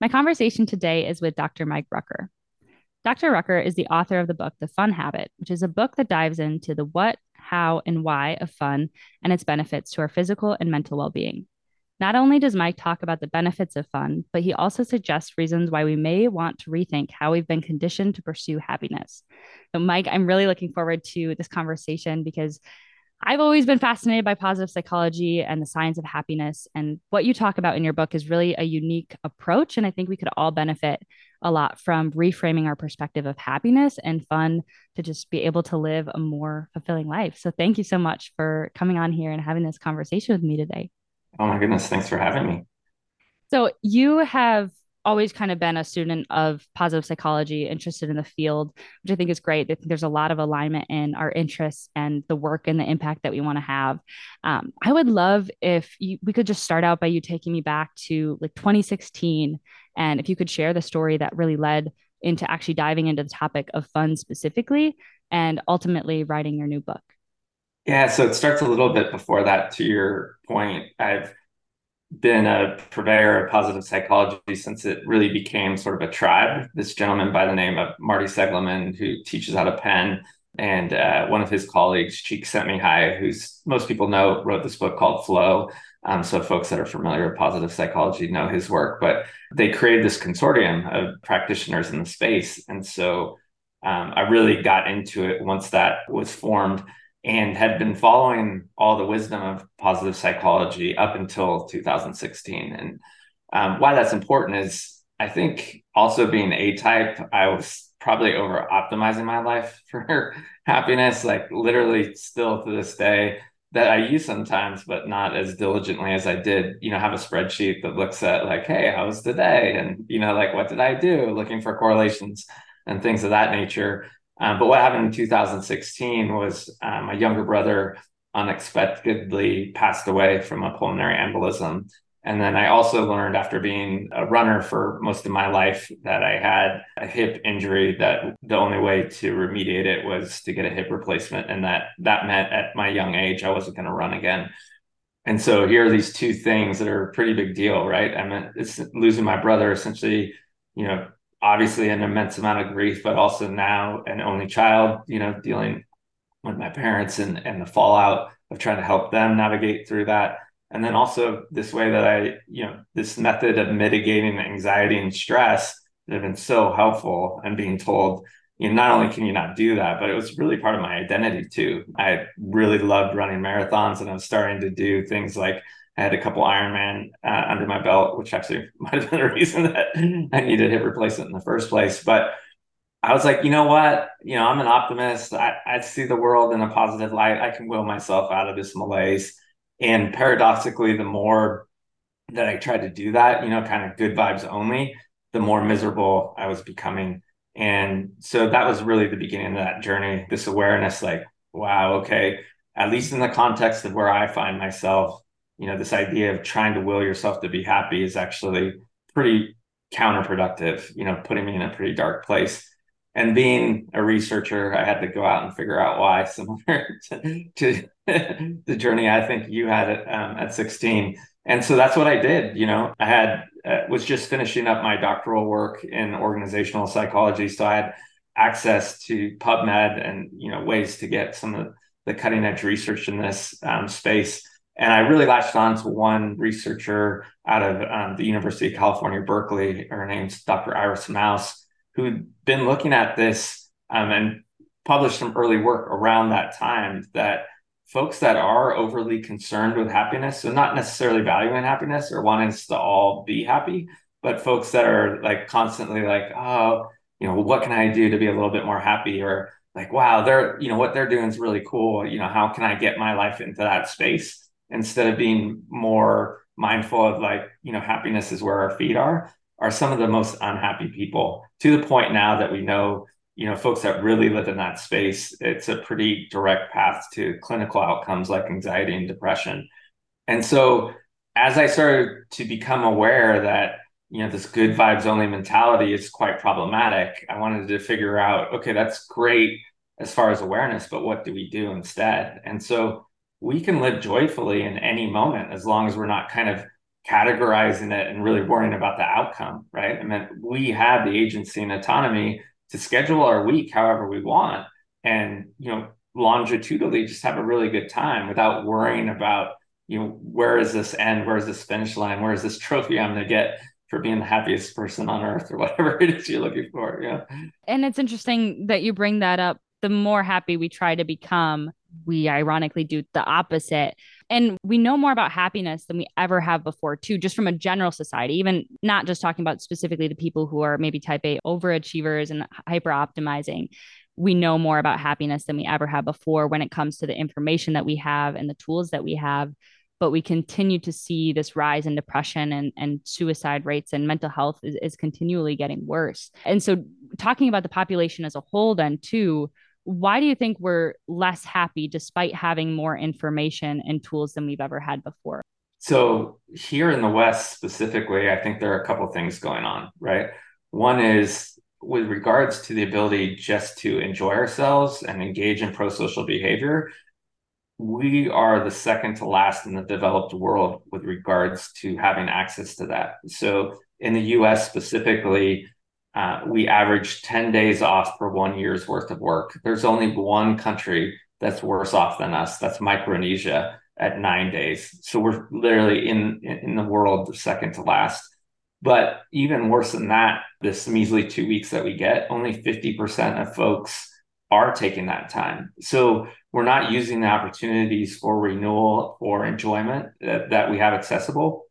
My conversation today is with Dr. Mike Rucker. Dr. Rucker is the author of the book, The Fun Habit, which is a book that dives into the what, how, and why of fun and its benefits to our physical and mental well being. Not only does Mike talk about the benefits of fun, but he also suggests reasons why we may want to rethink how we've been conditioned to pursue happiness. So, Mike, I'm really looking forward to this conversation because I've always been fascinated by positive psychology and the science of happiness. And what you talk about in your book is really a unique approach. And I think we could all benefit a lot from reframing our perspective of happiness and fun to just be able to live a more fulfilling life. So thank you so much for coming on here and having this conversation with me today. Oh my goodness. Thanks for having me. So you have always kind of been a student of positive psychology, interested in the field, which I think is great. I think there's a lot of alignment in our interests and the work and the impact that we want to have. Um, I would love if you, we could just start out by you taking me back to like 2016, and if you could share the story that really led into actually diving into the topic of fun specifically, and ultimately writing your new book. Yeah, so it starts a little bit before that. To your point, I've been a purveyor of positive psychology since it really became sort of a tribe. This gentleman by the name of Marty Seligman, who teaches out of Penn, and uh, one of his colleagues, Cheek Csikszentmihalyi, who's most people know, wrote this book called Flow. Um, so folks that are familiar with positive psychology know his work, but they created this consortium of practitioners in the space. And so um, I really got into it once that was formed and had been following all the wisdom of positive psychology up until 2016. And um, why that's important is I think also being A type, I was probably over optimizing my life for happiness, like literally still to this day that I use sometimes, but not as diligently as I did, you know, have a spreadsheet that looks at like, hey, how was today? And, you know, like, what did I do? Looking for correlations and things of that nature. Um, but what happened in 2016 was um, my younger brother unexpectedly passed away from a pulmonary embolism. And then I also learned after being a runner for most of my life that I had a hip injury that the only way to remediate it was to get a hip replacement. And that that meant at my young age, I wasn't going to run again. And so here are these two things that are a pretty big deal, right? I mean, it's losing my brother essentially, you know, obviously an immense amount of grief, but also now an only child, you know, dealing with my parents and, and the fallout of trying to help them navigate through that. And then also this way that I, you know, this method of mitigating anxiety and stress that have been so helpful and being told, you know, not only can you not do that, but it was really part of my identity too. I really loved running marathons and I was starting to do things like I had a couple Ironman uh, under my belt, which actually might have been the reason that I needed hip replacement in the first place. But I was like, you know what? You know, I'm an optimist. I, I see the world in a positive light. I can will myself out of this malaise. And paradoxically, the more that I tried to do that, you know, kind of good vibes only, the more miserable I was becoming. And so that was really the beginning of that journey, this awareness like, wow, okay, at least in the context of where I find myself, you know this idea of trying to will yourself to be happy is actually pretty counterproductive you know putting me in a pretty dark place. And being a researcher i had to go out and figure out why similar to, to the journey. I think you had it um, at 16 and so that's what i did you know i had uh, was just finishing up my doctoral work in organizational psychology so i had access to pubmed and you know ways to get some of the cutting edge research in this um, space and I really latched on to one researcher out of um, the University of California, Berkeley. Her name's Dr. Iris Mauss, who'd been looking at this um, and published some early work around that time that folks that are overly concerned with happiness, so not necessarily valuing happiness or wanting us to all be happy, but folks that are like constantly like, oh, you know, what can I do to be a little bit more happy? Or like, wow, they're, you know, what they're doing is really cool. You know, how can I get my life into that space? instead of being more mindful of like you know happiness is where our feet are are some of the most unhappy people to the point now that we know you know folks that really live in that space it's a pretty direct path to clinical outcomes like anxiety and depression and so as i started to become aware that you know this good vibes only mentality is quite problematic i wanted to figure out okay that's great as far as awareness but what do we do instead and so we can live joyfully in any moment as long as we're not kind of categorizing it and really worrying about the outcome, right? I mean, we have the agency and autonomy to schedule our week however we want and, you know, longitudinally just have a really good time without worrying about, you know, where is this end? Where is this finish line? Where is this trophy I'm going to get for being the happiest person on earth or whatever it is you're looking for? Yeah. And it's interesting that you bring that up. The more happy we try to become, we ironically do the opposite. And we know more about happiness than we ever have before, too, just from a general society, even not just talking about specifically the people who are maybe type A overachievers and hyper optimizing. We know more about happiness than we ever have before when it comes to the information that we have and the tools that we have. But we continue to see this rise in depression and, and suicide rates and mental health is, is continually getting worse. And so, talking about the population as a whole, then, too, why do you think we're less happy despite having more information and tools than we've ever had before? So, here in the West specifically, I think there are a couple things going on, right? One is with regards to the ability just to enjoy ourselves and engage in pro social behavior, we are the second to last in the developed world with regards to having access to that. So, in the US specifically, uh, we average 10 days off per one year's worth of work. There's only one country that's worse off than us. That's Micronesia at nine days. So we're literally in in the world second to last. But even worse than that, this measly two weeks that we get, only 50% of folks are taking that time. So we're not using the opportunities for renewal or enjoyment that, that we have accessible.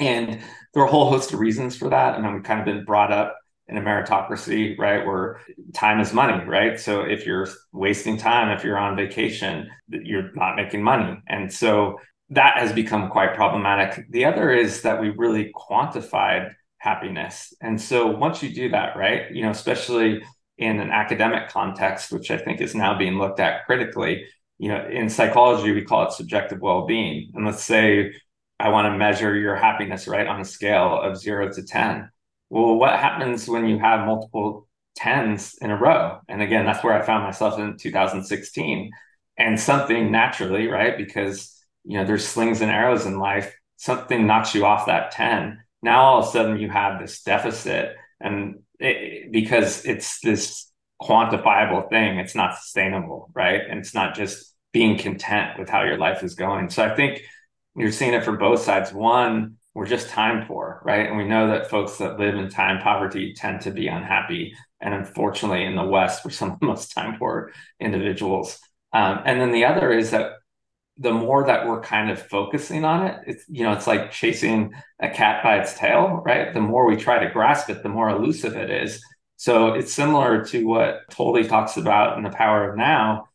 And there are a whole host of reasons for that. And we've kind of been brought up in a meritocracy, right? Where time is money, right? So if you're wasting time, if you're on vacation, you're not making money. And so that has become quite problematic. The other is that we really quantified happiness. And so once you do that, right, you know, especially in an academic context, which I think is now being looked at critically, you know, in psychology, we call it subjective well being. And let's say I want to measure your happiness, right, on a scale of zero to 10 well, what happens when you have multiple tens in a row? And again, that's where I found myself in 2016. And something naturally, right? Because you know, there's slings and arrows in life, something knocks you off that 10. Now all of a sudden you have this deficit. And it, because it's this quantifiable thing, it's not sustainable, right? And it's not just being content with how your life is going. So I think you're seeing it from both sides. One, we're just time poor, right? And we know that folks that live in time poverty tend to be unhappy. And unfortunately, in the West, we're some of the most time poor individuals. Um, and then the other is that the more that we're kind of focusing on it, it's you know, it's like chasing a cat by its tail, right? The more we try to grasp it, the more elusive it is. So it's similar to what Tolle talks about in the power of now.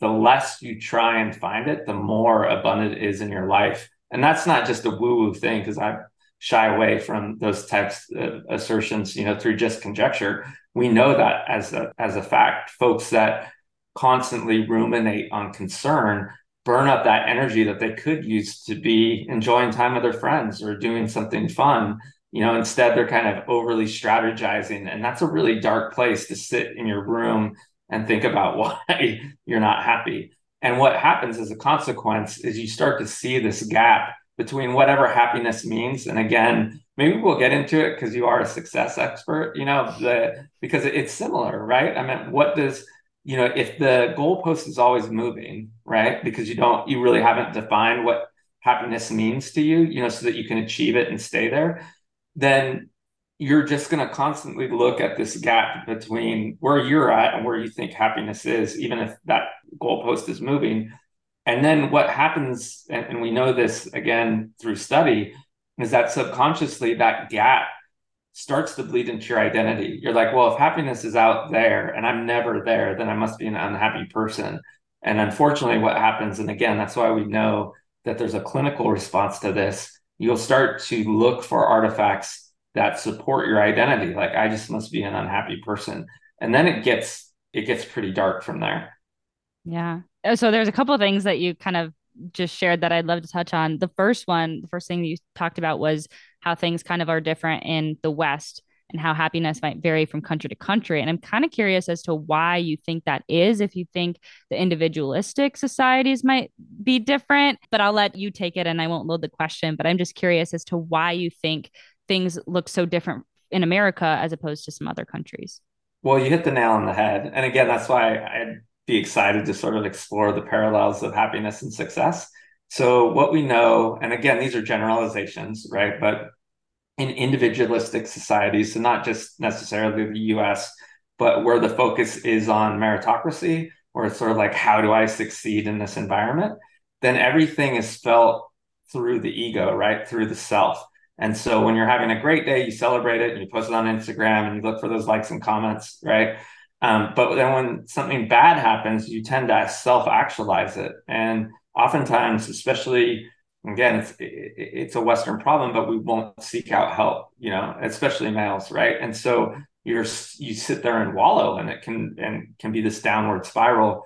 The less you try and find it, the more abundant it is in your life and that's not just a woo woo thing because I shy away from those types of assertions, you know, through just conjecture. We know that as a as a fact. Folks that constantly ruminate on concern burn up that energy that they could use to be enjoying time with their friends or doing something fun. You know, instead they're kind of overly strategizing. And that's a really dark place to sit in your room and think about why you're not happy. And what happens as a consequence is you start to see this gap between whatever happiness means. And again, maybe we'll get into it because you are a success expert, you know, the, because it's similar, right? I mean, what does, you know, if the goalpost is always moving, right? Because you don't, you really haven't defined what happiness means to you, you know, so that you can achieve it and stay there, then you're just going to constantly look at this gap between where you're at and where you think happiness is, even if that goalpost is moving. And then what happens, and, and we know this again through study, is that subconsciously that gap starts to bleed into your identity. You're like, well, if happiness is out there and I'm never there, then I must be an unhappy person. And unfortunately, what happens, and again, that's why we know that there's a clinical response to this, you'll start to look for artifacts that support your identity like i just must be an unhappy person and then it gets it gets pretty dark from there yeah oh, so there's a couple of things that you kind of just shared that i'd love to touch on the first one the first thing you talked about was how things kind of are different in the west and how happiness might vary from country to country. And I'm kind of curious as to why you think that is, if you think the individualistic societies might be different, but I'll let you take it and I won't load the question. But I'm just curious as to why you think things look so different in America as opposed to some other countries. Well, you hit the nail on the head. And again, that's why I'd be excited to sort of explore the parallels of happiness and success. So, what we know, and again, these are generalizations, right? But in individualistic societies, so not just necessarily the US, but where the focus is on meritocracy, or it's sort of like, how do I succeed in this environment? Then everything is felt through the ego, right? Through the self. And so when you're having a great day, you celebrate it and you post it on Instagram and you look for those likes and comments, right? Um, but then when something bad happens, you tend to self actualize it. And oftentimes, especially again, it's it's a Western problem, but we won't seek out help, you know, especially males, right? And so you're you sit there and wallow, and it can and can be this downward spiral.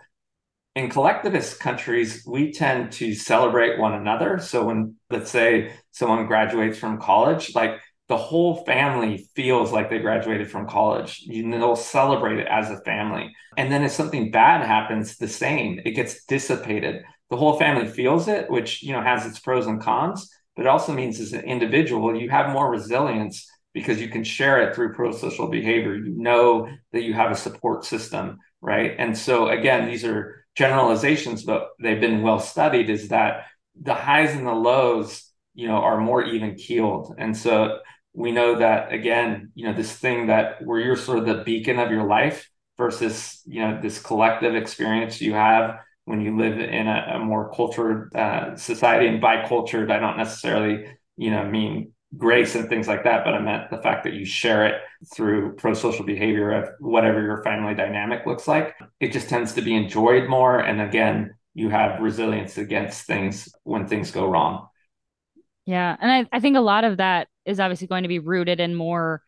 In collectivist countries, we tend to celebrate one another. So when let's say someone graduates from college, like the whole family feels like they graduated from college. You know, they'll celebrate it as a family. And then if something bad happens, the same, it gets dissipated the whole family feels it, which you know has its pros and cons, but it also means as an individual, you have more resilience because you can share it through pro-social behavior. You know that you have a support system, right? And so again, these are generalizations, but they've been well studied, is that the highs and the lows, you know, are more even keeled. And so we know that again, you know, this thing that where you're sort of the beacon of your life versus, you know, this collective experience you have when you live in a, a more cultured uh, society and by cultured i don't necessarily you know mean grace and things like that but i meant the fact that you share it through pro-social behavior of whatever your family dynamic looks like. It just tends to be enjoyed more and again you have resilience against things when things go wrong. Yeah and I, I think a lot of that is obviously going to be rooted in more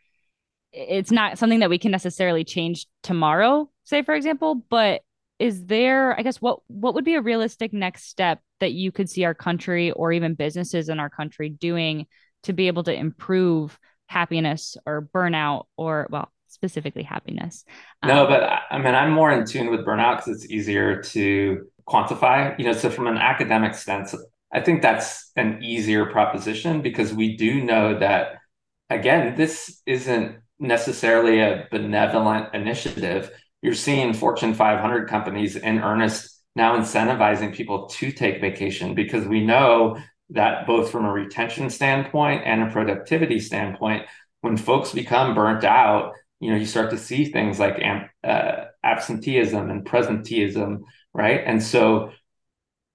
it's not something that we can necessarily change tomorrow say for example but is there i guess what what would be a realistic next step that you could see our country or even businesses in our country doing to be able to improve happiness or burnout or well specifically happiness. No um, but i mean i'm more in tune with burnout because it's easier to quantify you know so from an academic sense i think that's an easier proposition because we do know that again this isn't necessarily a benevolent initiative. You're seeing Fortune 500 companies in earnest now incentivizing people to take vacation because we know that both from a retention standpoint and a productivity standpoint, when folks become burnt out, you know, you start to see things like uh, absenteeism and presenteeism, right? And so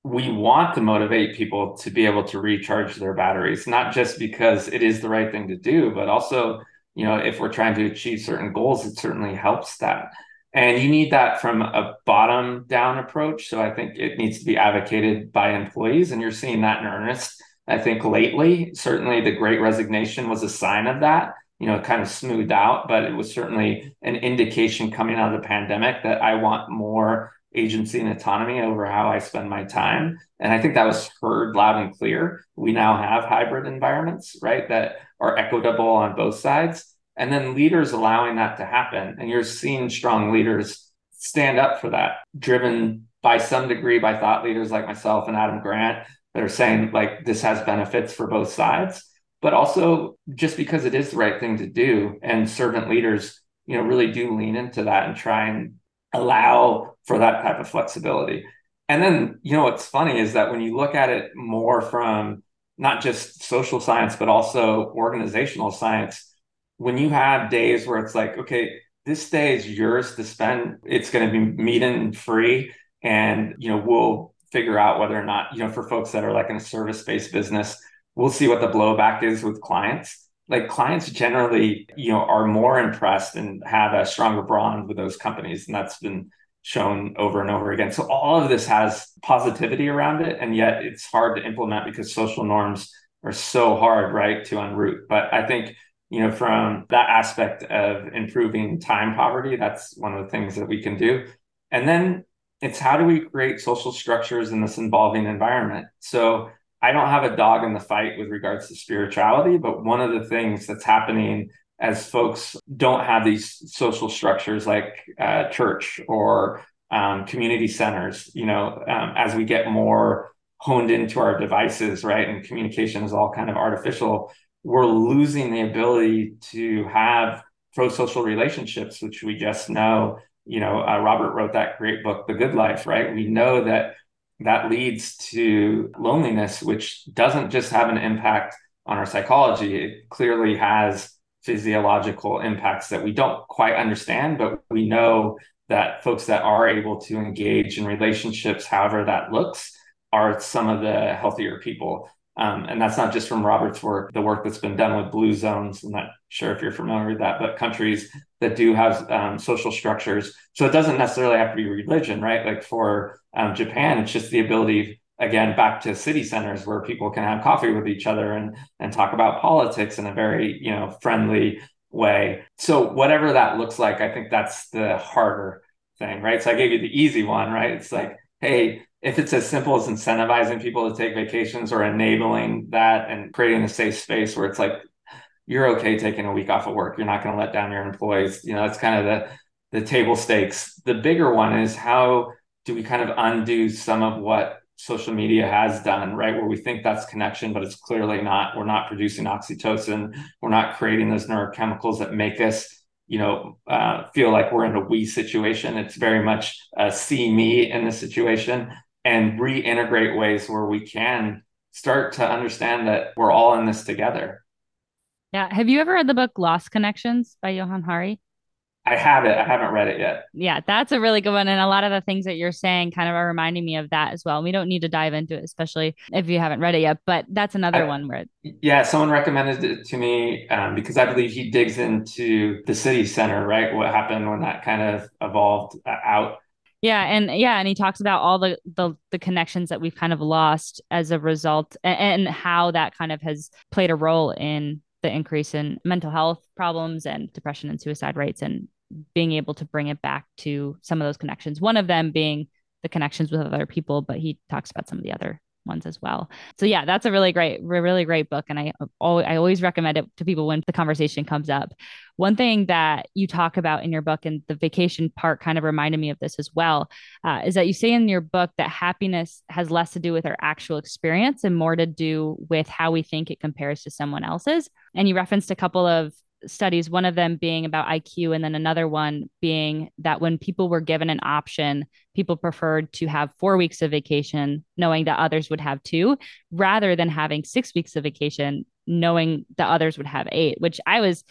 we want to motivate people to be able to recharge their batteries, not just because it is the right thing to do, but also, you know, if we're trying to achieve certain goals, it certainly helps that. And you need that from a bottom down approach. So I think it needs to be advocated by employees. And you're seeing that in earnest. I think lately, certainly the great resignation was a sign of that. You know, kind of smoothed out, but it was certainly an indication coming out of the pandemic that I want more agency and autonomy over how I spend my time. And I think that was heard loud and clear. We now have hybrid environments, right, that are equitable on both sides and then leaders allowing that to happen. And you're seeing strong leaders stand up for that, driven by some degree by thought leaders like myself and Adam Grant that are saying, like, this has benefits for both sides, but also just because it is the right thing to do. And servant leaders, you know, really do lean into that and try and allow for that type of flexibility. And then, you know, what's funny is that when you look at it more from not just social science, but also organizational science, when you have days where it's like, okay, this day is yours to spend, it's going to be meeting free. And, you know, we'll figure out whether or not, you know, for folks that are like in a service based business, we'll see what the blowback is with clients. Like clients generally, you know, are more impressed and have a stronger bond with those companies. And that's been shown over and over again. So all of this has positivity around it. And yet it's hard to implement because social norms are so hard, right, to unroot. But I think you know, from that aspect of improving time poverty, that's one of the things that we can do. And then it's how do we create social structures in this involving environment? So I don't have a dog in the fight with regards to spirituality, but one of the things that's happening as folks don't have these social structures like uh, church or um, community centers, you know, um, as we get more honed into our devices, right? And communication is all kind of artificial. We're losing the ability to have pro-social relationships, which we just know. You know, uh, Robert wrote that great book, The Good Life, right? We know that that leads to loneliness, which doesn't just have an impact on our psychology. It clearly has physiological impacts that we don't quite understand, but we know that folks that are able to engage in relationships, however that looks, are some of the healthier people. Um, and that's not just from Robert's work, the work that's been done with blue zones. I'm not sure if you're familiar with that, but countries that do have um, social structures. So it doesn't necessarily have to be religion, right? Like for um, Japan, it's just the ability, again, back to city centers where people can have coffee with each other and, and talk about politics in a very, you know, friendly way. So whatever that looks like, I think that's the harder thing, right? So I gave you the easy one, right? It's like, hey, if it's as simple as incentivizing people to take vacations or enabling that and creating a safe space where it's like you're okay taking a week off of work. You're not going to let down your employees. You know that's kind of the the table stakes. The bigger one is how do we kind of undo some of what social media has done right? Where we think that's connection but it's clearly not. We're not producing oxytocin. We're not creating those neurochemicals that make us you know, uh, feel like we're in a we situation. It's very much a see me in the situation and reintegrate ways where we can start to understand that we're all in this together. Yeah. Have you ever read the book Lost Connections by Johann Hari? I have it. I haven't read it yet. Yeah, that's a really good one. And a lot of the things that you're saying kind of are reminding me of that as well. We don't need to dive into it, especially if you haven't read it yet. But that's another I, one where. Yeah, someone recommended it to me um, because I believe he digs into the city center, right? What happened when that kind of evolved uh, out yeah, and yeah, and he talks about all the the, the connections that we've kind of lost as a result, and, and how that kind of has played a role in the increase in mental health problems and depression and suicide rates, and being able to bring it back to some of those connections. One of them being the connections with other people, but he talks about some of the other ones as well. So yeah, that's a really great, really great book, and I always, I always recommend it to people when the conversation comes up. One thing that you talk about in your book, and the vacation part kind of reminded me of this as well, uh, is that you say in your book that happiness has less to do with our actual experience and more to do with how we think it compares to someone else's. And you referenced a couple of studies, one of them being about IQ, and then another one being that when people were given an option, people preferred to have four weeks of vacation, knowing that others would have two, rather than having six weeks of vacation, knowing that others would have eight, which I was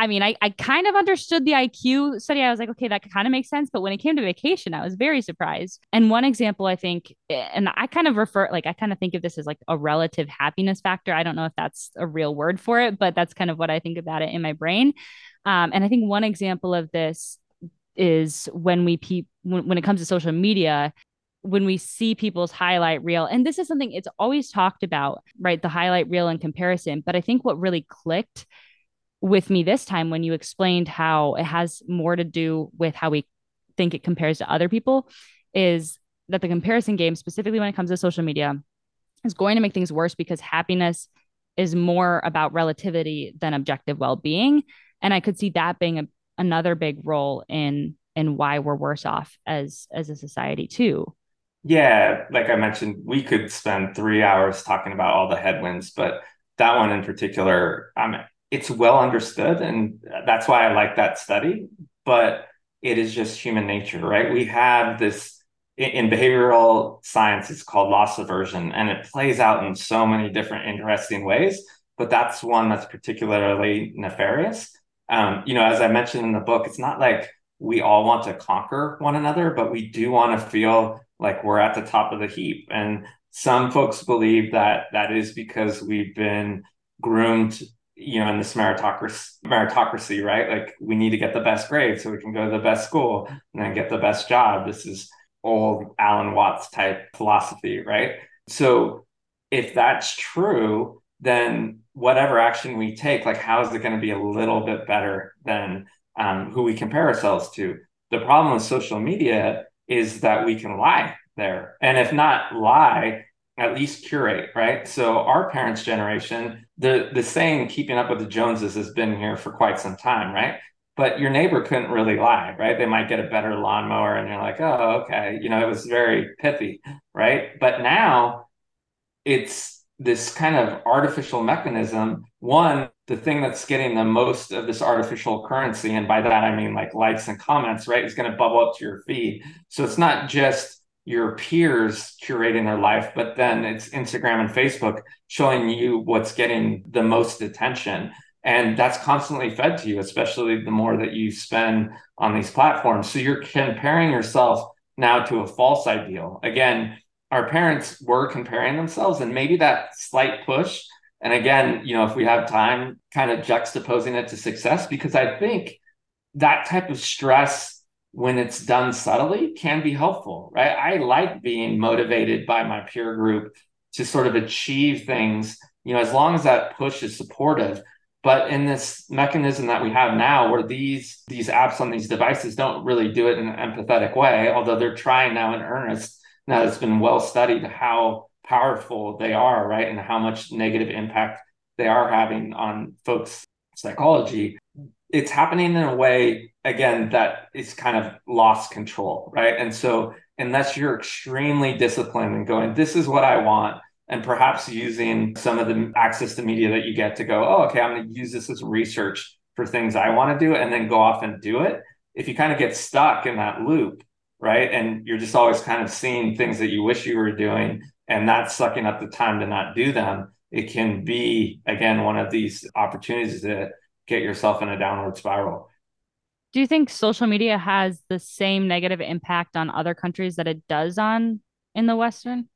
I mean, I, I kind of understood the IQ study. I was like, okay, that kind of makes sense. But when it came to vacation, I was very surprised. And one example, I think, and I kind of refer, like, I kind of think of this as like a relative happiness factor. I don't know if that's a real word for it, but that's kind of what I think about it in my brain. Um, and I think one example of this is when we pe- when, when it comes to social media when we see people's highlight reel and this is something it's always talked about right the highlight reel in comparison but i think what really clicked with me this time when you explained how it has more to do with how we think it compares to other people is that the comparison game specifically when it comes to social media is going to make things worse because happiness is more about relativity than objective well-being. And i could see that being a, another big role in in why we're worse off as as a society too. Yeah like i mentioned we could spend three hours talking about all the headwinds but that one in particular i'm it's well understood and that's why i like that study but it is just human nature right? We have this in behavioral science it's called loss aversion and it plays out in so many different interesting ways but that's one that's particularly nefarious. Um, you know as i mentioned in the book it's not like we all want to conquer one another but we do want to feel like we're at the top of the heap and some folks believe that that is because we've been groomed you know, in this meritocracy, meritocracy, right? Like we need to get the best grade so we can go to the best school and then get the best job. This is old Alan Watts type philosophy, right? So if that's true, then whatever action we take, like how is it going to be a little bit better than um, who we compare ourselves to? The problem with social media is that we can lie there. And if not lie, at least curate, right? So our parents' generation, the the saying "keeping up with the Joneses" has been here for quite some time, right? But your neighbor couldn't really lie, right? They might get a better lawnmower, and you're like, "Oh, okay," you know, it was very pithy, right? But now it's this kind of artificial mechanism. One, the thing that's getting the most of this artificial currency, and by that I mean like likes and comments, right, is going to bubble up to your feed. So it's not just your peers curating their life, but then it's Instagram and Facebook showing you what's getting the most attention. And that's constantly fed to you, especially the more that you spend on these platforms. So you're comparing yourself now to a false ideal. Again, our parents were comparing themselves, and maybe that slight push. And again, you know, if we have time, kind of juxtaposing it to success, because I think that type of stress when it's done subtly can be helpful, right? I like being motivated by my peer group to sort of achieve things, you know, as long as that push is supportive. But in this mechanism that we have now, where these these apps on these devices don't really do it in an empathetic way, although they're trying now in earnest, now it's been well studied how powerful they are, right? And how much negative impact they are having on folks' psychology it's happening in a way again that is kind of lost control right and so unless you're extremely disciplined and going this is what i want and perhaps using some of the access to media that you get to go oh okay i'm going to use this as research for things i want to do and then go off and do it if you kind of get stuck in that loop right and you're just always kind of seeing things that you wish you were doing and not sucking up the time to not do them it can be again one of these opportunities to get yourself in a downward spiral. Do you think social media has the same negative impact on other countries that it does on in the Western?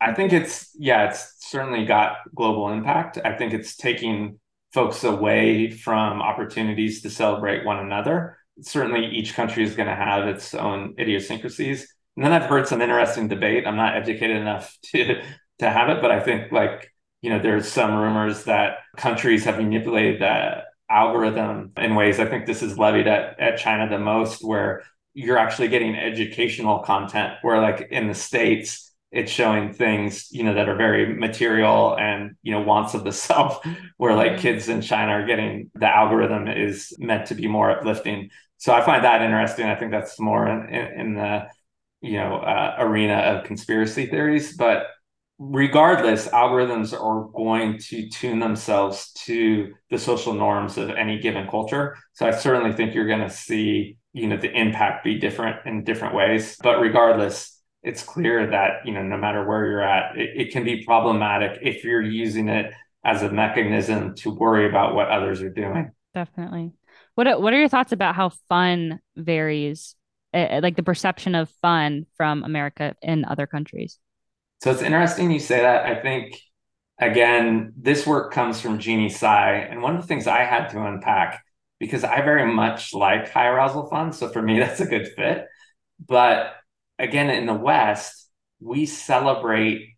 I think it's, yeah, it's certainly got global impact. I think it's taking folks away from opportunities to celebrate one another. Certainly, each country is going to have its own idiosyncrasies. And then I've heard some interesting debate. I'm not educated enough to to have it, but I think like you know, there's some rumors that countries have manipulated that algorithm in ways. I think this is levied at, at China the most, where you're actually getting educational content, where like in the States, it's showing things, you know, that are very material and, you know, wants of the self, where like mm-hmm. kids in China are getting the algorithm is meant to be more uplifting. So I find that interesting. I think that's more in, in the, you know, uh, arena of conspiracy theories. But regardless, algorithms are going to tune themselves to the social norms of any given culture. So I certainly think you're going to see, you know, the impact be different in different ways. But regardless, it's clear that, you know, no matter where you're at, it, it can be problematic if you're using it as a mechanism to worry about what others are doing. Definitely. What what are your thoughts about how fun varies, uh, like the perception of fun from America in other countries? So it's interesting you say that. I think again, this work comes from Jeanne Tsai, and one of the things I had to unpack because I very much like high arousal fun. So for me, that's a good fit. But again, in the West, we celebrate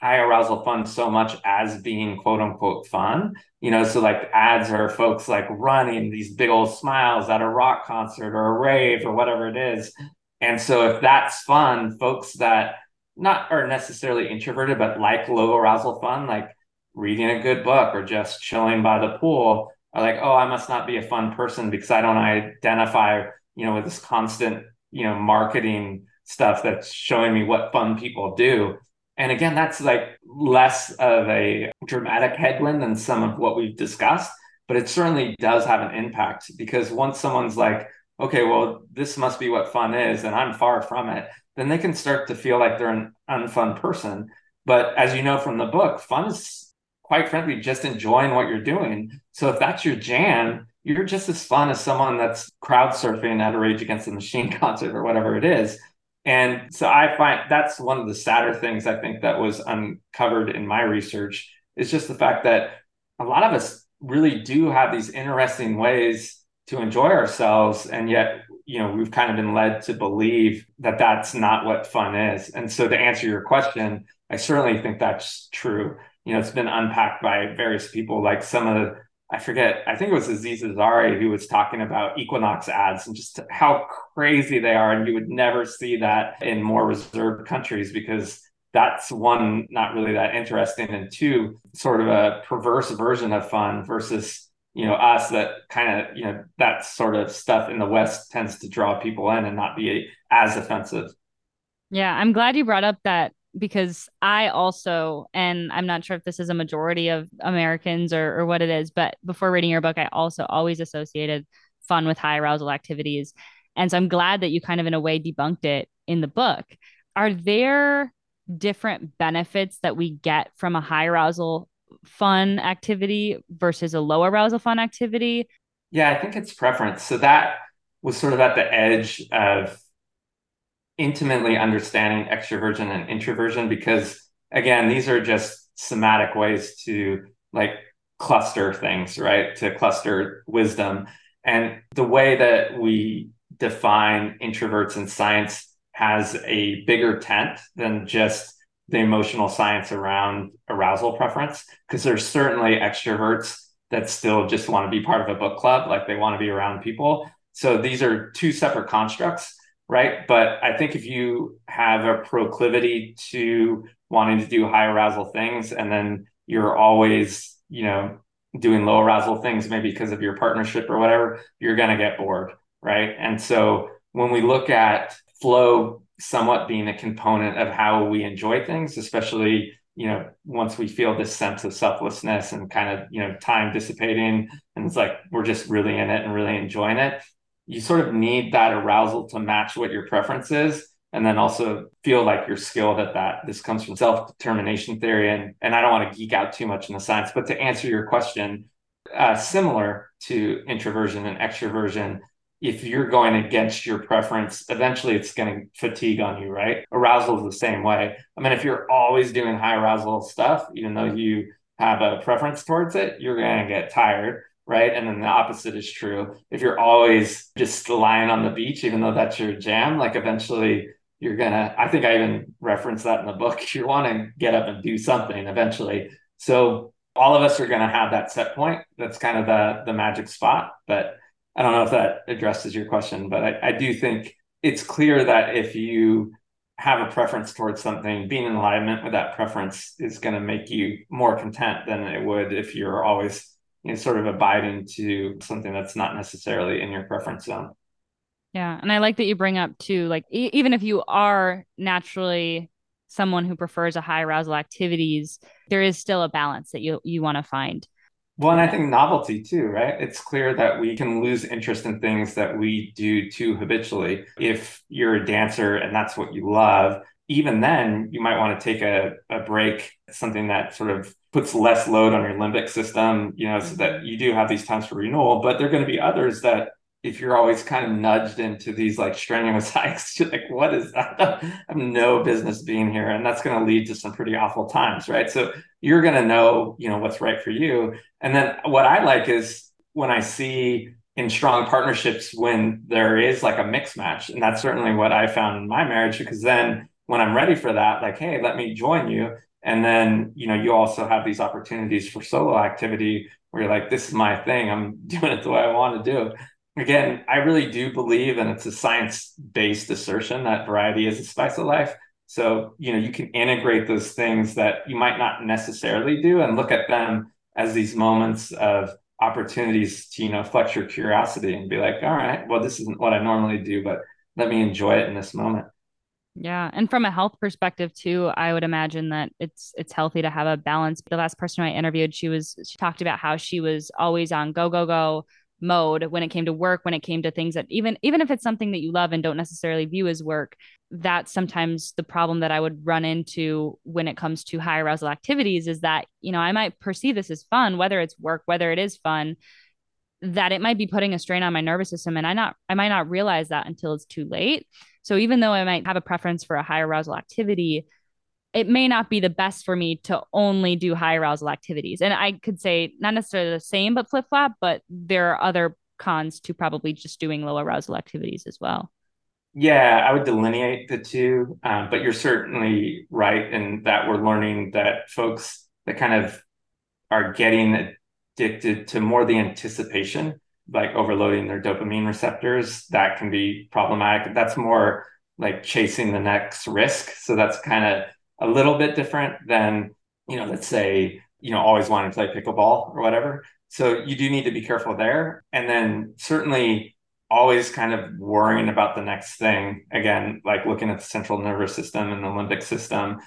high arousal fun so much as being quote unquote fun. You know, so like ads are folks like running these big old smiles at a rock concert or a rave or whatever it is. And so if that's fun, folks that not are necessarily introverted, but like low arousal fun, like reading a good book or just chilling by the pool, are like, oh, I must not be a fun person because I don't identify, you know, with this constant, you know, marketing stuff that's showing me what fun people do. And again, that's like less of a dramatic headwind than some of what we've discussed, but it certainly does have an impact because once someone's like, okay, well, this must be what fun is, and I'm far from it, then they can start to feel like they're an unfun person. But as you know from the book, fun is quite frankly just enjoying what you're doing. So if that's your jam, you're just as fun as someone that's crowd surfing at a Rage Against the Machine concert or whatever it is. And so I find that's one of the sadder things I think that was uncovered in my research is just the fact that a lot of us really do have these interesting ways to enjoy ourselves and yet you know we've kind of been led to believe that that's not what fun is. And so to answer your question i certainly think that's true. You know it's been unpacked by various people like some of the i forget i think it was aziz ansari who was talking about equinox ads and just how crazy they are and you would never see that in more reserved countries because that's one not really that interesting and two sort of a perverse version of fun versus you know us that kind of you know that sort of stuff in the west tends to draw people in and not be as offensive. Yeah i'm glad you brought up that because i also and i'm not sure if this is a majority of americans or, or what it is but before reading your book i also always associated fun with high arousal activities. And so i'm glad that you kind of in a way debunked it in the book. Are there different benefits that we get from a high arousal fun activity versus a low arousal fun activity? Yeah, I think it's preference. So that was sort of at the edge of intimately understanding extroversion and introversion because again, these are just somatic ways to like cluster things, right? To cluster wisdom. And the way that we define introverts in science has a bigger tent than just the emotional science around arousal preference because there's certainly extroverts that still just want to be part of a book club like they want to be around people. So these are two separate constructs right? But i think if you have a proclivity to wanting to do high arousal things and then you're always you know doing low arousal things maybe because of your partnership or whatever you're going to get bored right? And so when we look at flow somewhat being a component of how we enjoy things, especially you know once we feel this sense of selflessness and kind of you know time dissipating and it's like we're just really in it and really enjoying it. You sort of need that arousal to match what your preference is and then also feel like you're skilled at that this comes from self-determination theory. And and i don't want to geek out too much in the science but to answer your question uh, similar to introversion and extroversion if you're going against your preference, eventually it's going to fatigue on you, right? Arousal is the same way. I mean, if you're always doing high arousal stuff, even though you have a preference towards it, you're going to get tired, right? And then the opposite is true. If you're always just lying on the beach, even though that's your jam, like eventually you're going to, I think I even referenced that in the book. You want to get up and do something eventually. So all of us are going to have that set point. That's kind of the, the magic spot. But I don't know if that addresses your question, but I, I do think it's clear that if you have a preference towards something, being in alignment with that preference is going to make you more content than it would if you're always you know, sort of abiding to something that's not necessarily in your preference zone. Yeah. And I like that you bring up too, like, e- even if you are naturally someone who prefers a high arousal activities, there is still a balance that you, you want to find. Well, and I think novelty too, right? It's clear that we can lose interest in things that we do too habitually. If you're a dancer and that's what you love, even then you might want to take a, a break, something that sort of puts less load on your limbic system, you know, so that mm-hmm. you do have these times for renewal. But there are going to be others that if you're always kind of nudged into these like strenuous hikes, you're like, what is that? I have no business being here. And that's going to lead to some pretty awful times, right? So you're going to know, you know, what's right for you. And then what I like is when I see in strong partnerships when there is like a mix match. And that's certainly what I found in my marriage, because then when I'm ready for that, like, hey, let me join you. And then, you know, you also have these opportunities for solo activity where you're like, this is my thing. I'm doing it the way I want to do again, I really do believe, and it's a science based assertion that variety is a spice of life. So, you know, you can integrate those things that you might not necessarily do and look at them as these moments of opportunities to, you know, flex your curiosity and be like, all right, well, this isn't what I normally do, but let me enjoy it in this moment. Yeah, and from a health perspective too, I would imagine that it's it's healthy to have a balance. The last person I interviewed, she was she talked about how she was always on go go go mode when it came to work when it came to things that even even if it's something that you love and don't necessarily view as work that's sometimes the problem that i would run into when it comes to high arousal activities is that you know i might perceive this as fun whether it's work whether it is fun that it might be putting a strain on my nervous system and i not i might not realize that until it's too late. So even though i might have a preference for a high arousal activity it may not be the best for me to only do high arousal activities. And I could say not necessarily the same, but flip flop, but there are other cons to probably just doing low arousal activities as well. Yeah, I would delineate the two, um, but you're certainly right in that we're learning that folks that kind of are getting addicted to more the anticipation, like overloading their dopamine receptors, that can be problematic. That's more like chasing the next risk. So that's kind of a little bit different than, you know, let's say, you know, always wanting to play pickleball or whatever. So you do need to be careful there. And then certainly always kind of worrying about the next thing. Again, like looking at the central nervous system and the limbic system.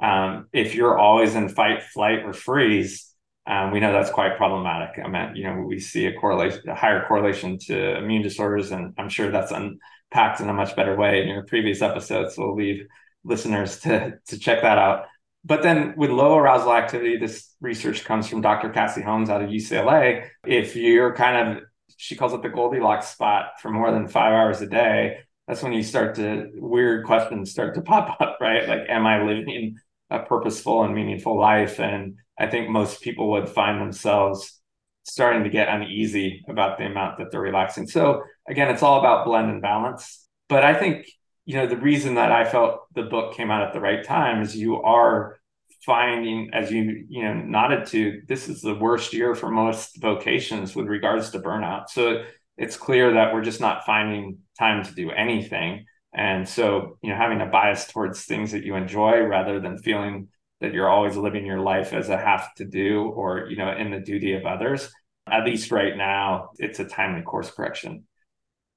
Um, if you're always in fight, flight, or freeze, um, we know that's quite problematic. I mean, you know, we see a correlation, a higher correlation to immune disorders, and I'm sure that's unpacked in a much better way in your previous episodes. So we'll leave listeners to to check that out. But then with low arousal activity, this research comes from Dr. Cassie Holmes out of UCLA. If you're kind of she calls it the Goldilocks spot for more than five hours a day, that's when you start to weird questions start to pop up, right? Like, am I living a purposeful and meaningful life? And I think most people would find themselves starting to get uneasy about the amount that they're relaxing. So again, it's all about blend and balance. But I think, you know, the reason that I felt the book came out at the right time is you are finding, as you you know nodded to, this is the worst year for most vocations with regards to burnout. So it's clear that we're just not finding time to do anything. And so, you know, having a bias towards things that you enjoy rather than feeling that you're always living your life as a have to do or, you know, in the duty of others, at least right now, it's a timely course correction.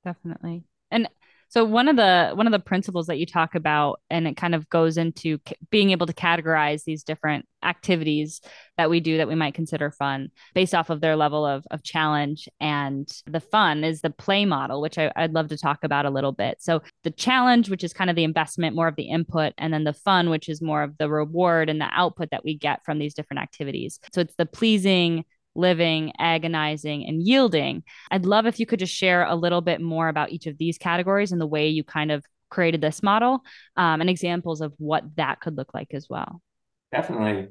Definitely. And so one of the one of the principles that you talk about, and it kind of goes into c- being able to categorize these different activities that we do that we might consider fun based off of their level of, of challenge. And the fun is the play model, which I, I'd love to talk about a little bit. So the challenge, which is kind of the investment, more of the input, and then the fun, which is more of the reward and the output that we get from these different activities. So it's the pleasing, living, agonizing, and yielding. I'd love if you could just share a little bit more about each of these categories and the way you kind of created this model um, and examples of what that could look like as well. Definitely.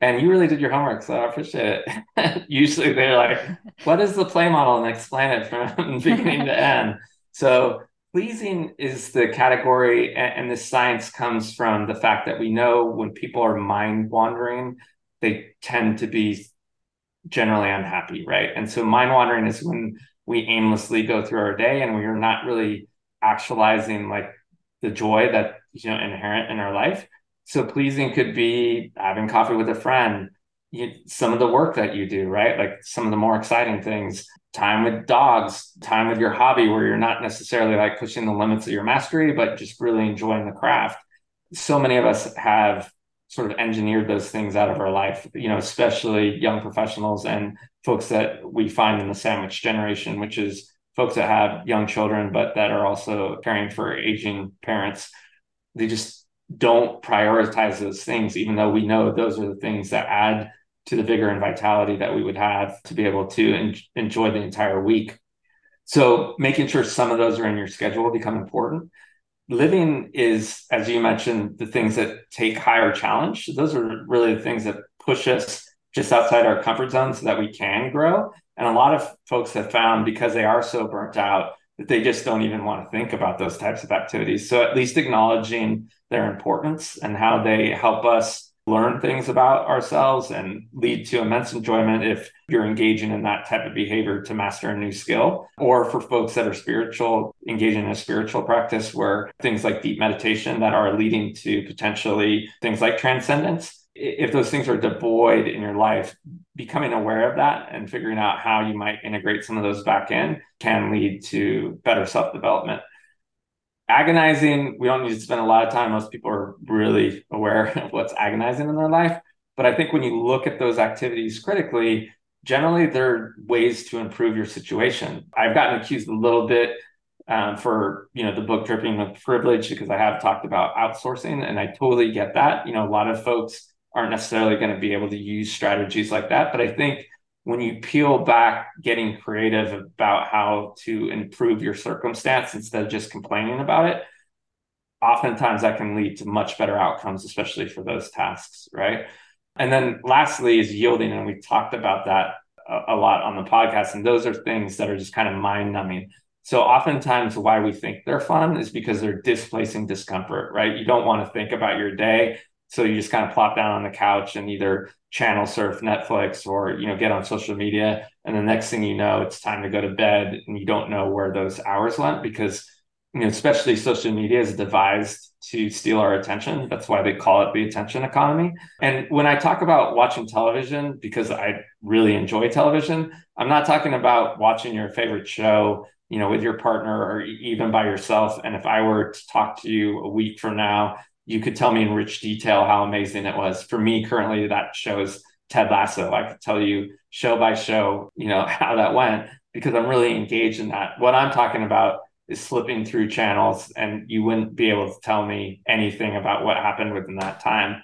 And you really did your homework, so I appreciate it. Usually they're like, what is the play model? And explain it from beginning to end. So pleasing is the category, and, this science comes from the fact that we know when people are mind wandering, they tend to be generally unhappy, right? And so mind wandering is when we aimlessly go through our day and we are not really actualizing like the joy that you know inherent in our life. So pleasing could be having coffee with a friend, you, some of the work that you do, right? Like some of the more exciting things, time with dogs, time with your hobby where you're not necessarily like pushing the limits of your mastery, but just really enjoying the craft. So many of us have sort of engineered those things out of our life, you know, especially young professionals and folks that we find in the sandwich generation, which is folks that have young children, but that are also caring for aging parents. They just don't prioritize those things, even though we know those are the things that add to the vigor and vitality that we would have to be able to en- enjoy the entire week. So making sure some of those are in your schedule become important living is, as you mentioned, the things that take higher challenge. Those are really the things that push us just outside our comfort zone so that we can grow. And a lot of folks have found because they are so burnt out that they just don't even want to think about those types of activities. So at least acknowledging their importance and how they help us learn things about ourselves and lead to immense enjoyment if you're engaging in that type of behavior to master a new skill. Or for folks that are spiritual, engaging in a spiritual practice where things like deep meditation that are leading to potentially things like transcendence. If those things are devoid in your life, becoming aware of that and figuring out how you might integrate some of those back in can lead to better self development agonizing, we don't need to spend a lot of time. Most people are really aware of what's agonizing in their life. But I think when you look at those activities critically, generally they're ways to improve your situation. I've gotten accused a little bit um, for you know the book dripping with privilege because I have talked about outsourcing, and I totally get that. You know, a lot of folks aren't necessarily going to be able to use strategies like that, but I think when you peel back getting creative about how to improve your circumstance instead of just complaining about it oftentimes that can lead to much better outcomes especially for those tasks right? And then lastly is yielding and we talked about that a, a lot on the podcast and those are things that are just kind of mind numbing so oftentimes why we think they're fun is because they're displacing discomfort right? You don't want to think about your day so you just kind of plop down on the couch and either channel surf Netflix or you know get on social media, and the next thing you know, it's time to go to bed, and you don't know where those hours went because you know especially social media is devised to steal our attention. That's why they call it the attention economy. And when I talk about watching television, because I really enjoy television, I'm not talking about watching your favorite show, you know, with your partner or even by yourself. And if I were to talk to you a week from now, you could tell me in rich detail how amazing it was. For me, currently, that show is Ted Lasso. I could tell you show by show, you know, how that went because I'm really engaged in that. What I'm talking about is slipping through channels and you wouldn't be able to tell me anything about what happened within that time.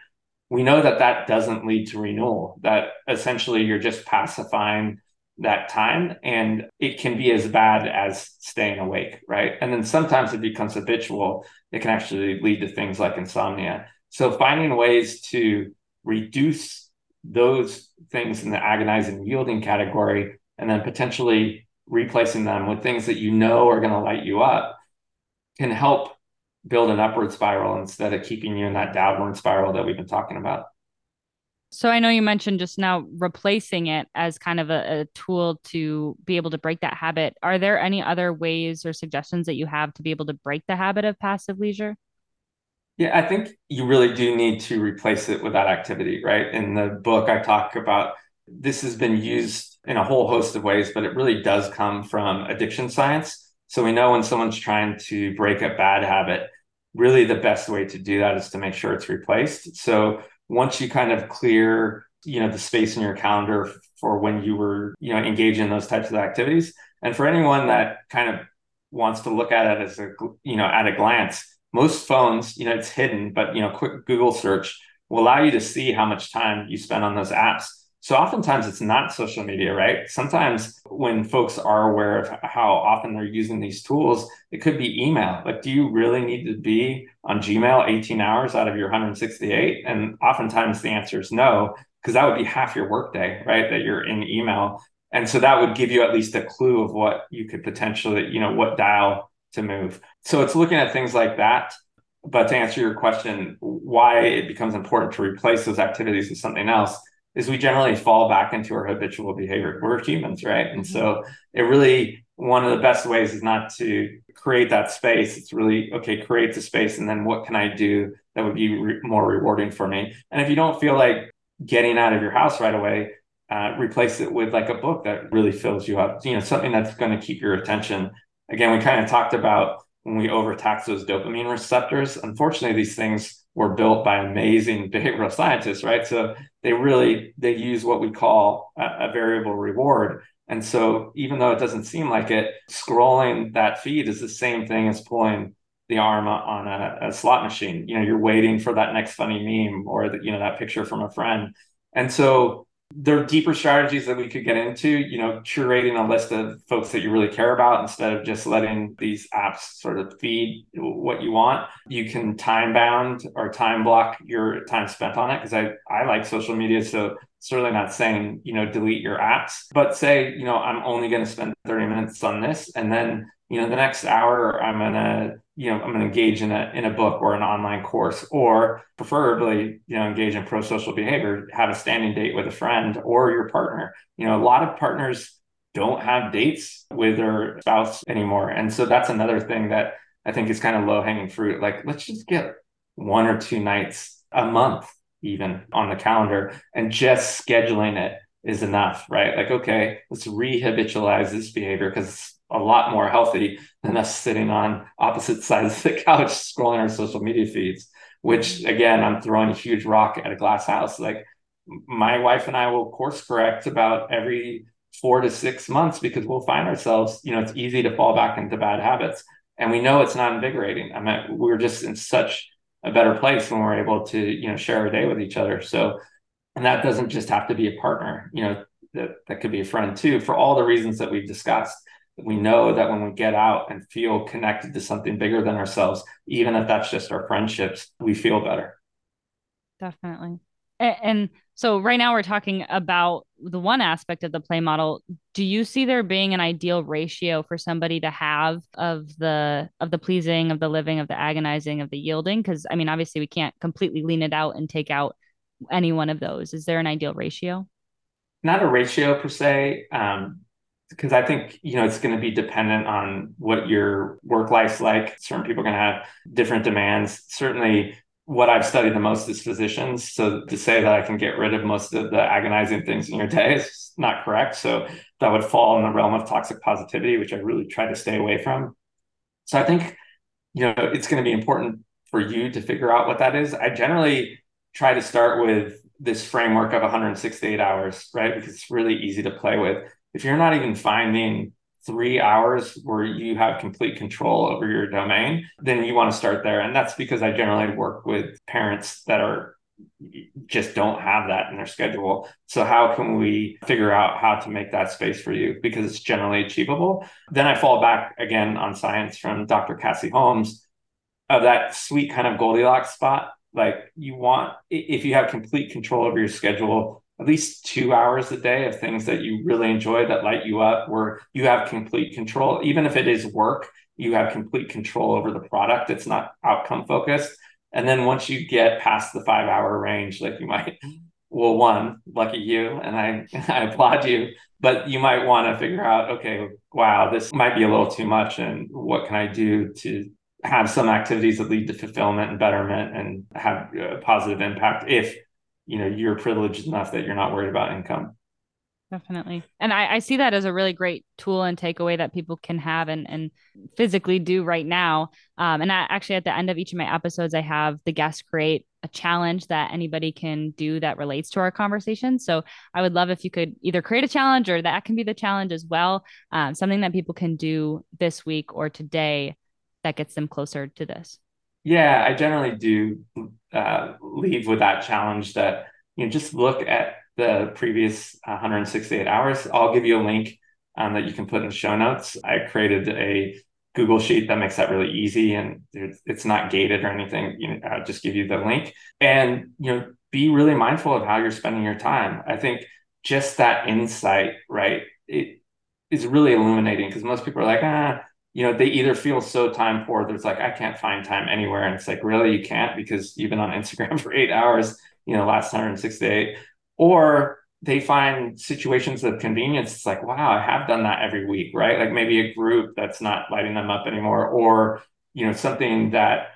We know that that doesn't lead to renewal, that essentially you're just pacifying that time and it can be as bad as staying awake, right? And then sometimes it becomes habitual. It can actually lead to things like insomnia. So finding ways to reduce those things in the agonizing yielding category and then potentially replacing them with things that you know are going to light you up can help build an upward spiral instead of keeping you in that downward spiral that we've been talking about. So I know you mentioned just now replacing it as kind of a, a, tool to be able to break that habit. Are there any other ways or suggestions that you have to be able to break the habit of passive leisure? Yeah, I think you really do need to replace it with that activity, right? In the book, I talk about this has been used in a whole host of ways, but it really does come from addiction science. So we know when someone's trying to break a bad habit, really the best way to do that is to make sure it's replaced. So once you kind of clear, you know, the space in your calendar for when you were, you know, engaging in those types of activities, and for anyone that kind of wants to look at it as a, you know, at a glance, most phones, you know, it's hidden, but you know, quick Google search will allow you to see how much time you spend on those apps. So oftentimes it's not social media, right? Sometimes when folks are aware of how often they're using these tools, it could be email. Like, do you really need to be on Gmail 18 hours out of your 168? And oftentimes the answer is no, because that would be half your workday, right? That you're in email. And so that would give you at least a clue of what you could potentially, you know, what dial to move. So it's looking at things like that. But to answer your question, why it becomes important to replace those activities with something else is we generally fall back into our habitual behavior. We're humans, right? And so mm-hmm. it really, one of the best ways is not to create that space. It's really, okay, create the space. And then what can I do that would be re- more rewarding for me? And if you don't feel like getting out of your house right away, uh, replace it with like a book that really fills you up, you know, something that's going to keep your attention again, we kind of talked about when we overtax those dopamine receptors. Unfortunately, these things were built by amazing behavioral scientists, right? So they really they use what we call a, a variable reward. And so even though it doesn't seem like it, scrolling that feed is the same thing as pulling the arm on a, a, slot machine. You know, you're waiting for that next funny meme or the, you know that picture from a friend. And so there are deeper strategies that we could get into, you know, curating a list of folks that you really care about instead of just letting these apps sort of feed what you want. You can time bound or time block your time spent on it because I, I like social media. So certainly not saying, you know, delete your apps, but say, you know, I'm only going to spend 30 minutes on this. And then, you know, the next hour I'm going to you know, I'm going to engage in a in a book or an online course, or preferably, you know, engage in pro-social behavior, have a standing date with a friend or your partner. You know, a lot of partners don't have dates with their spouse anymore. And so that's another thing that I think is kind of low-hanging fruit. Like, let's just get one or two nights a month even on the calendar and just scheduling it is enough, right? Like, okay, let's rehabitualize this behavior because a lot more healthy than us sitting on opposite sides of the couch scrolling our social media feeds which again i'm throwing a huge rock at a glass house. Like my wife and i will course correct about every four to six months because we'll find ourselves you know it's easy to fall back into bad habits. And we know it's not invigorating. I mean we're just in such a better place when we're able to you know share a day with each other. So and that doesn't just have to be a partner you know that, that could be a friend too for all the reasons that we've discussed we know that when we get out and feel connected to something bigger than ourselves, even if that's just our friendships, we feel better. Definitely. And, and so right now we're talking about the one aspect of the play model. Do you see there being an ideal ratio for somebody to have of the of the pleasing, of the living, of the agonizing, of the yielding? Because I mean, obviously we can't completely lean it out and take out any one of those. Is there an ideal ratio? Not a ratio per se. Um, because I think you know it's going to be dependent on what your work life's like. Certain people are going to have different demands. Certainly, what I've studied the most is physicians. So to say that I can get rid of most of the agonizing things in your day is not correct. So that would fall in the realm of toxic positivity, which I really try to stay away from. So I think you know it's going to be important for you to figure out what that is. I generally try to start with this framework of 168 hours, right? Because it's really easy to play with. If you're not even finding three hours where you have complete control over your domain, then you want to start there. And that's because I generally work with parents that are just don't have that in their schedule. So how can we figure out how to make that space for you because it's generally achievable? Then I fall back again on science from Dr. Cassie Holmes of that sweet kind of Goldilocks spot like you want, if you have complete control over your schedule, at least two hours a day of things that you really enjoy that light you up, where you have complete control, even if it is work, you have complete control over the product. It's not outcome focused. And then once you get past the five hour range, like you might, well, one, lucky you, and I, I applaud you, but you might want to figure out, okay, wow, this might be a little too much. And what can I do to have some activities that lead to fulfillment and betterment and have a positive impact if you know you're privileged enough that you're not worried about income. Definitely. And I, I see that as a really great tool and takeaway that people can have and, and physically do right now. Um, and I, actually at the end of each of my episodes i have the guests create a challenge that anybody can do that relates to our conversation. So i would love if you could either create a challenge or that can be the challenge as well. Um, something that people can do this week or today that gets them closer to this? Yeah, I generally do uh, leave with that challenge that you know just look at the previous 168 hours. I'll give you a link um, that you can put in the show notes. I created a Google Sheet that makes that really easy, and it's not gated or anything. You know, I'll just give you the link, and you know, be really mindful of how you're spending your time. I think just that insight, right? It is really illuminating because most people are like, ah, you know, they either feel so time poor that it's like, I can't find time anywhere. And it's like, really, you can't because you've been on Instagram for eight hours, you know, last 168. Or they find situations of convenience. It's like, wow, I have done that every week, right? Like maybe a group that's not lighting them up anymore, or, you know, something that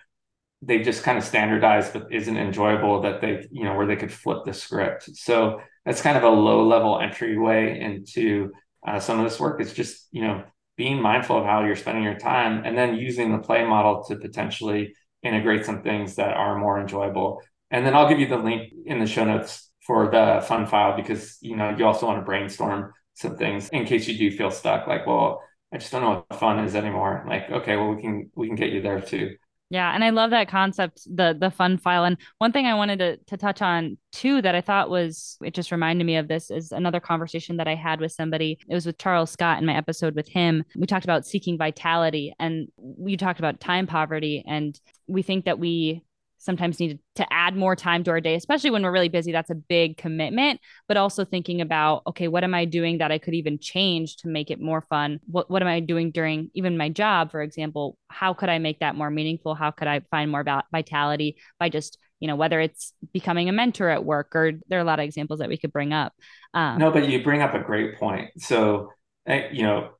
they just kind of standardized but isn't enjoyable that they, you know, where they could flip the script. So that's kind of a low level entryway into uh, some of this work. It's just, you know, being mindful of how you're spending your time and then using the play model to potentially integrate some things that are more enjoyable. And then I'll give you the link in the show notes for the fun file because you know you also want to brainstorm some things in case you do feel stuck like well I just don't know what fun is anymore. Like okay, well we can we can get you there too. Yeah, and I love that concept, the the fun file. And one thing I wanted to to touch on too that I thought was it just reminded me of this is another conversation that I had with somebody. It was with Charles Scott in my episode with him. We talked about seeking vitality and we talked about time poverty and we think that we sometimes need to add more time to our day, especially when we're really busy. That's a big commitment, but also thinking about, okay, what am I doing that I could even change to make it more fun? What, what am I doing during even my job, for example? How could I make that more meaningful? How could I find more vitality by just, you know, whether it's becoming a mentor at work or there are a lot of examples that we could bring up. Um, no, but you bring up a great point. So, eh, you know,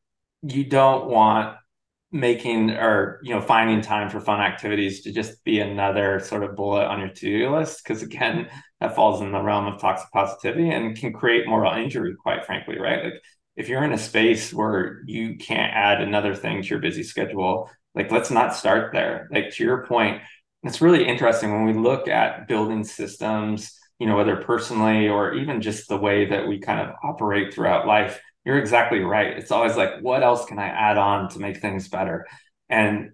you don't want making or you know finding time for fun activities to just be another sort of bullet on your to-do list. Because again that falls in the realm of toxic positivity and can create moral injury quite frankly right? Like if you're in a space where you can't add another thing to your busy schedule like let's not start there. Like to your point it's really interesting when we look at building systems you know whether personally or even just the way that we kind of operate throughout life you're exactly right. It's always like, what else can I add on to make things better? And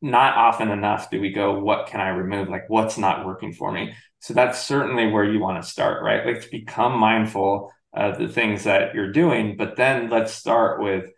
not often enough do we go, what can I remove? Like, what's not working for me? So that's certainly where you want to start, right? Like, to become mindful of the things that you're doing. But then let's start with,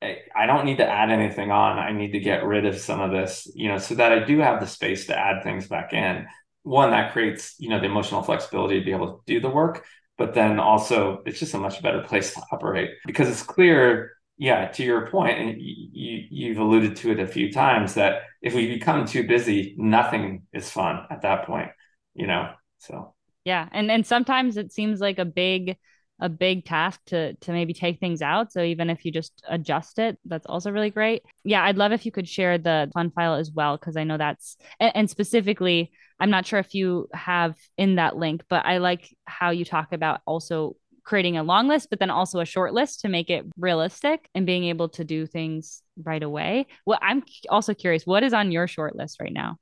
I don't need to add anything on. I need to get rid of some of this, you know, so that I do have the space to add things back in. One that creates, you know, the emotional flexibility to be able to do the work, but then also it's just a much better place to operate because it's clear yeah to your point and you, you've alluded to it a few times that if we become too busy nothing is fun at that point you know so yeah and and sometimes it seems like a big a big task to to maybe take things out. So even if you just adjust it, that's also really great. Yeah, I'd love if you could share the fun file as well because I know that's and, and specifically, I'm not sure if you have in that link, but I like how you talk about also creating a long list, but then also a short list to make it realistic and being able to do things right away. Well, I'm also curious, what is on your short list right now?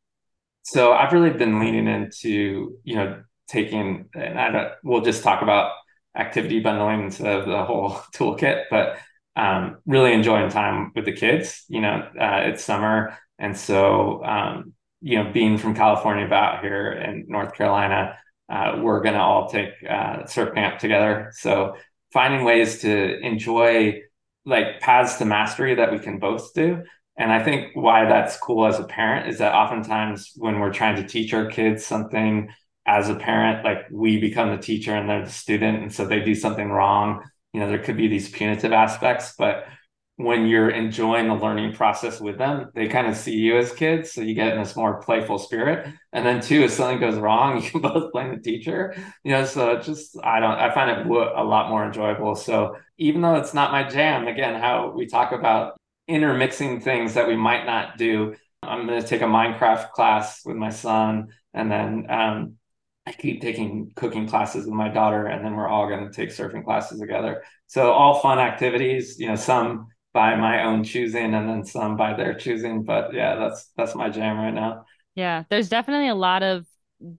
So I've really been leaning into, you know, taking, and I don't, we'll just talk about activity bundling instead of the whole toolkit, but um, really enjoying time with the kids. You know, uh, it's summer. And so, um, you know, being from California about here in North Carolina, uh, we're going to all take uh, surf camp together. So finding ways to enjoy like paths to mastery that we can both do. And I think why that's cool as a parent is that oftentimes when we're trying to teach our kids something as a parent, like we become the teacher and they're the student. And so they do something wrong. You know, there could be these punitive aspects, but when you're enjoying the learning process with them, they kind of see you as kids. So you get in this more playful spirit. And then two, if something goes wrong, you can both blame the teacher. You know, so just I don't I find it a lot more enjoyable. So even though it's not my jam, again, how we talk about intermixing things that we might not do. I'm going to take a Minecraft class with my son, and then um, I keep taking cooking classes with my daughter, and then we're all going to take surfing classes together. So all fun activities, you know, some by my own choosing and then some by their choosing. But yeah, that's that's my jam right now. Yeah, there's definitely a lot of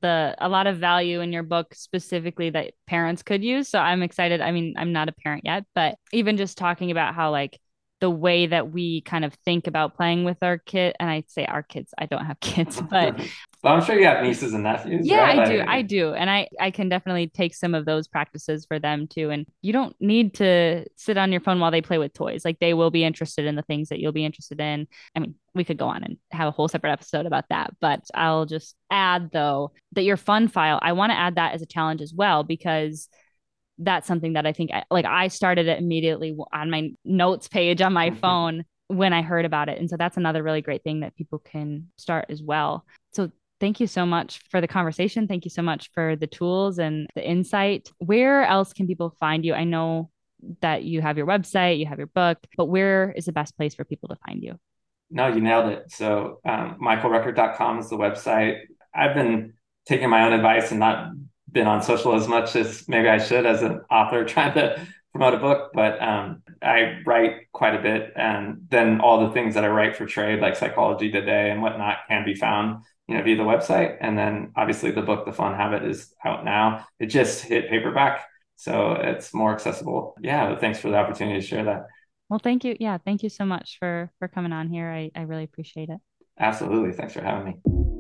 the a lot of value in your book specifically that parents could use. So I'm excited. I mean, I'm not a parent yet, but even just talking about how like the way that we kind of think about playing with our kid and i say our kids i don't have kids but well, i'm sure you have nieces and nephews yeah right? i do I, do and i i can definitely take some of those practices for them too and you don't need to sit on your phone while they play with toys like they will be interested in the things that you'll be interested in i mean we could go on and have a whole separate episode about that but i'll just add though that your fun file i want to add that as a challenge as well because that's something that I think I, like I started it immediately on my notes page on my mm-hmm. phone when I heard about it. And so that's another really great thing that people can start as well. So thank you so much for the conversation. Thank you so much for the tools and the insight. Where else can people find you? I know that you have your website, you have your book, but where is the best place for people to find you? No, you nailed it. So um, michaelrucker.com is the website. I've been taking my own advice and not been on social as much as maybe I should as an author trying to promote a book, but um, I write quite a bit. And then all the things that I write for trade, like Psychology Today and whatnot, can be found, you know, via the website. And then obviously the book, The Fun Habit, is out now. It just hit paperback. So it's more accessible. Yeah, thanks for the opportunity to share that. Well, thank you. Yeah, thank you so much for for coming on here. I, I really appreciate it. Absolutely. Thanks for having me.